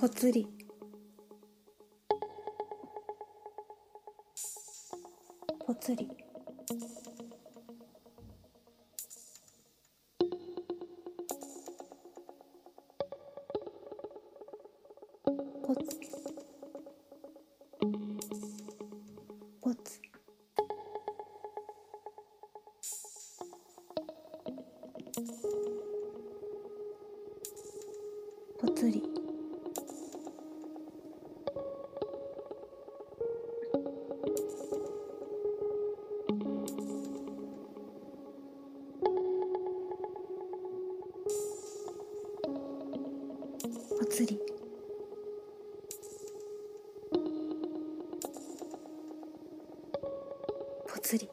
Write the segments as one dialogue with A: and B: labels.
A: ぽつり。ぽつり。ぽつぽつり。ぽつり。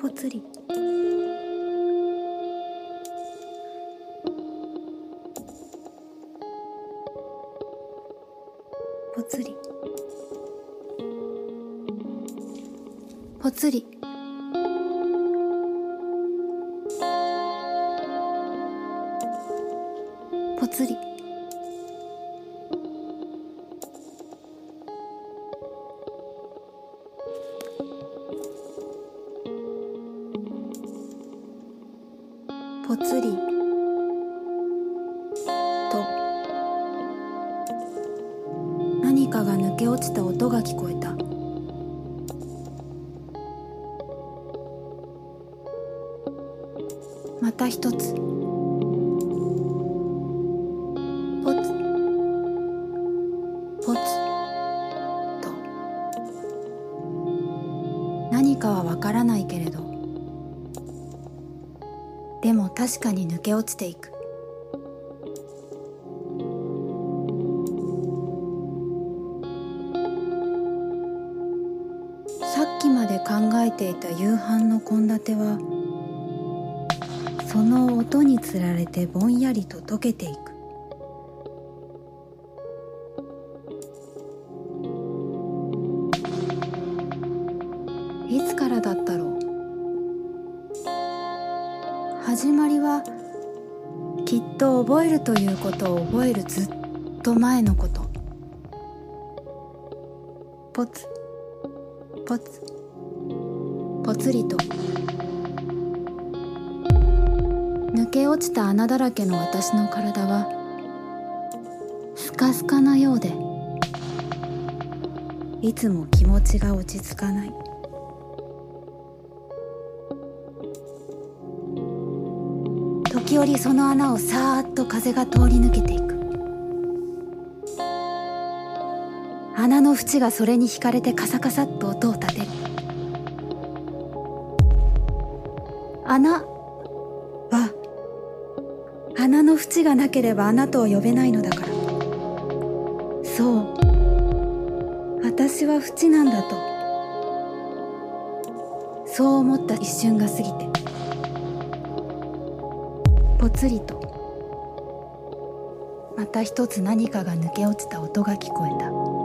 A: ぽつり。ぽつり。ぽつり。ぽつり。ぽつり。と。何かが抜け落ちた音が聞こえた。また一つ。ぽつぽつと。何かはわからないけれど。でも確かに抜け落ちていく。さっきまで考えていた夕飯の献立はその音につられてぼんやりと溶けていく。いつからだったろう。始まりはきっと覚えるということを覚えるずっと前のこと。ぽつぽつぽつりと。抜け落ちた穴だらけの私の体はスカスカなようでいつも気持ちが落ち着かない。時折その穴をさーっと風が通り抜けていく。穴の縁がそれに惹かれてカサカサっと音を立てる。穴穴の縁がなければあなたを呼べないのだから。そう。私は縁なんだと。そう思った一瞬が過ぎて。ぽつりと。また一つ何かが抜け落ちた音が聞こえた。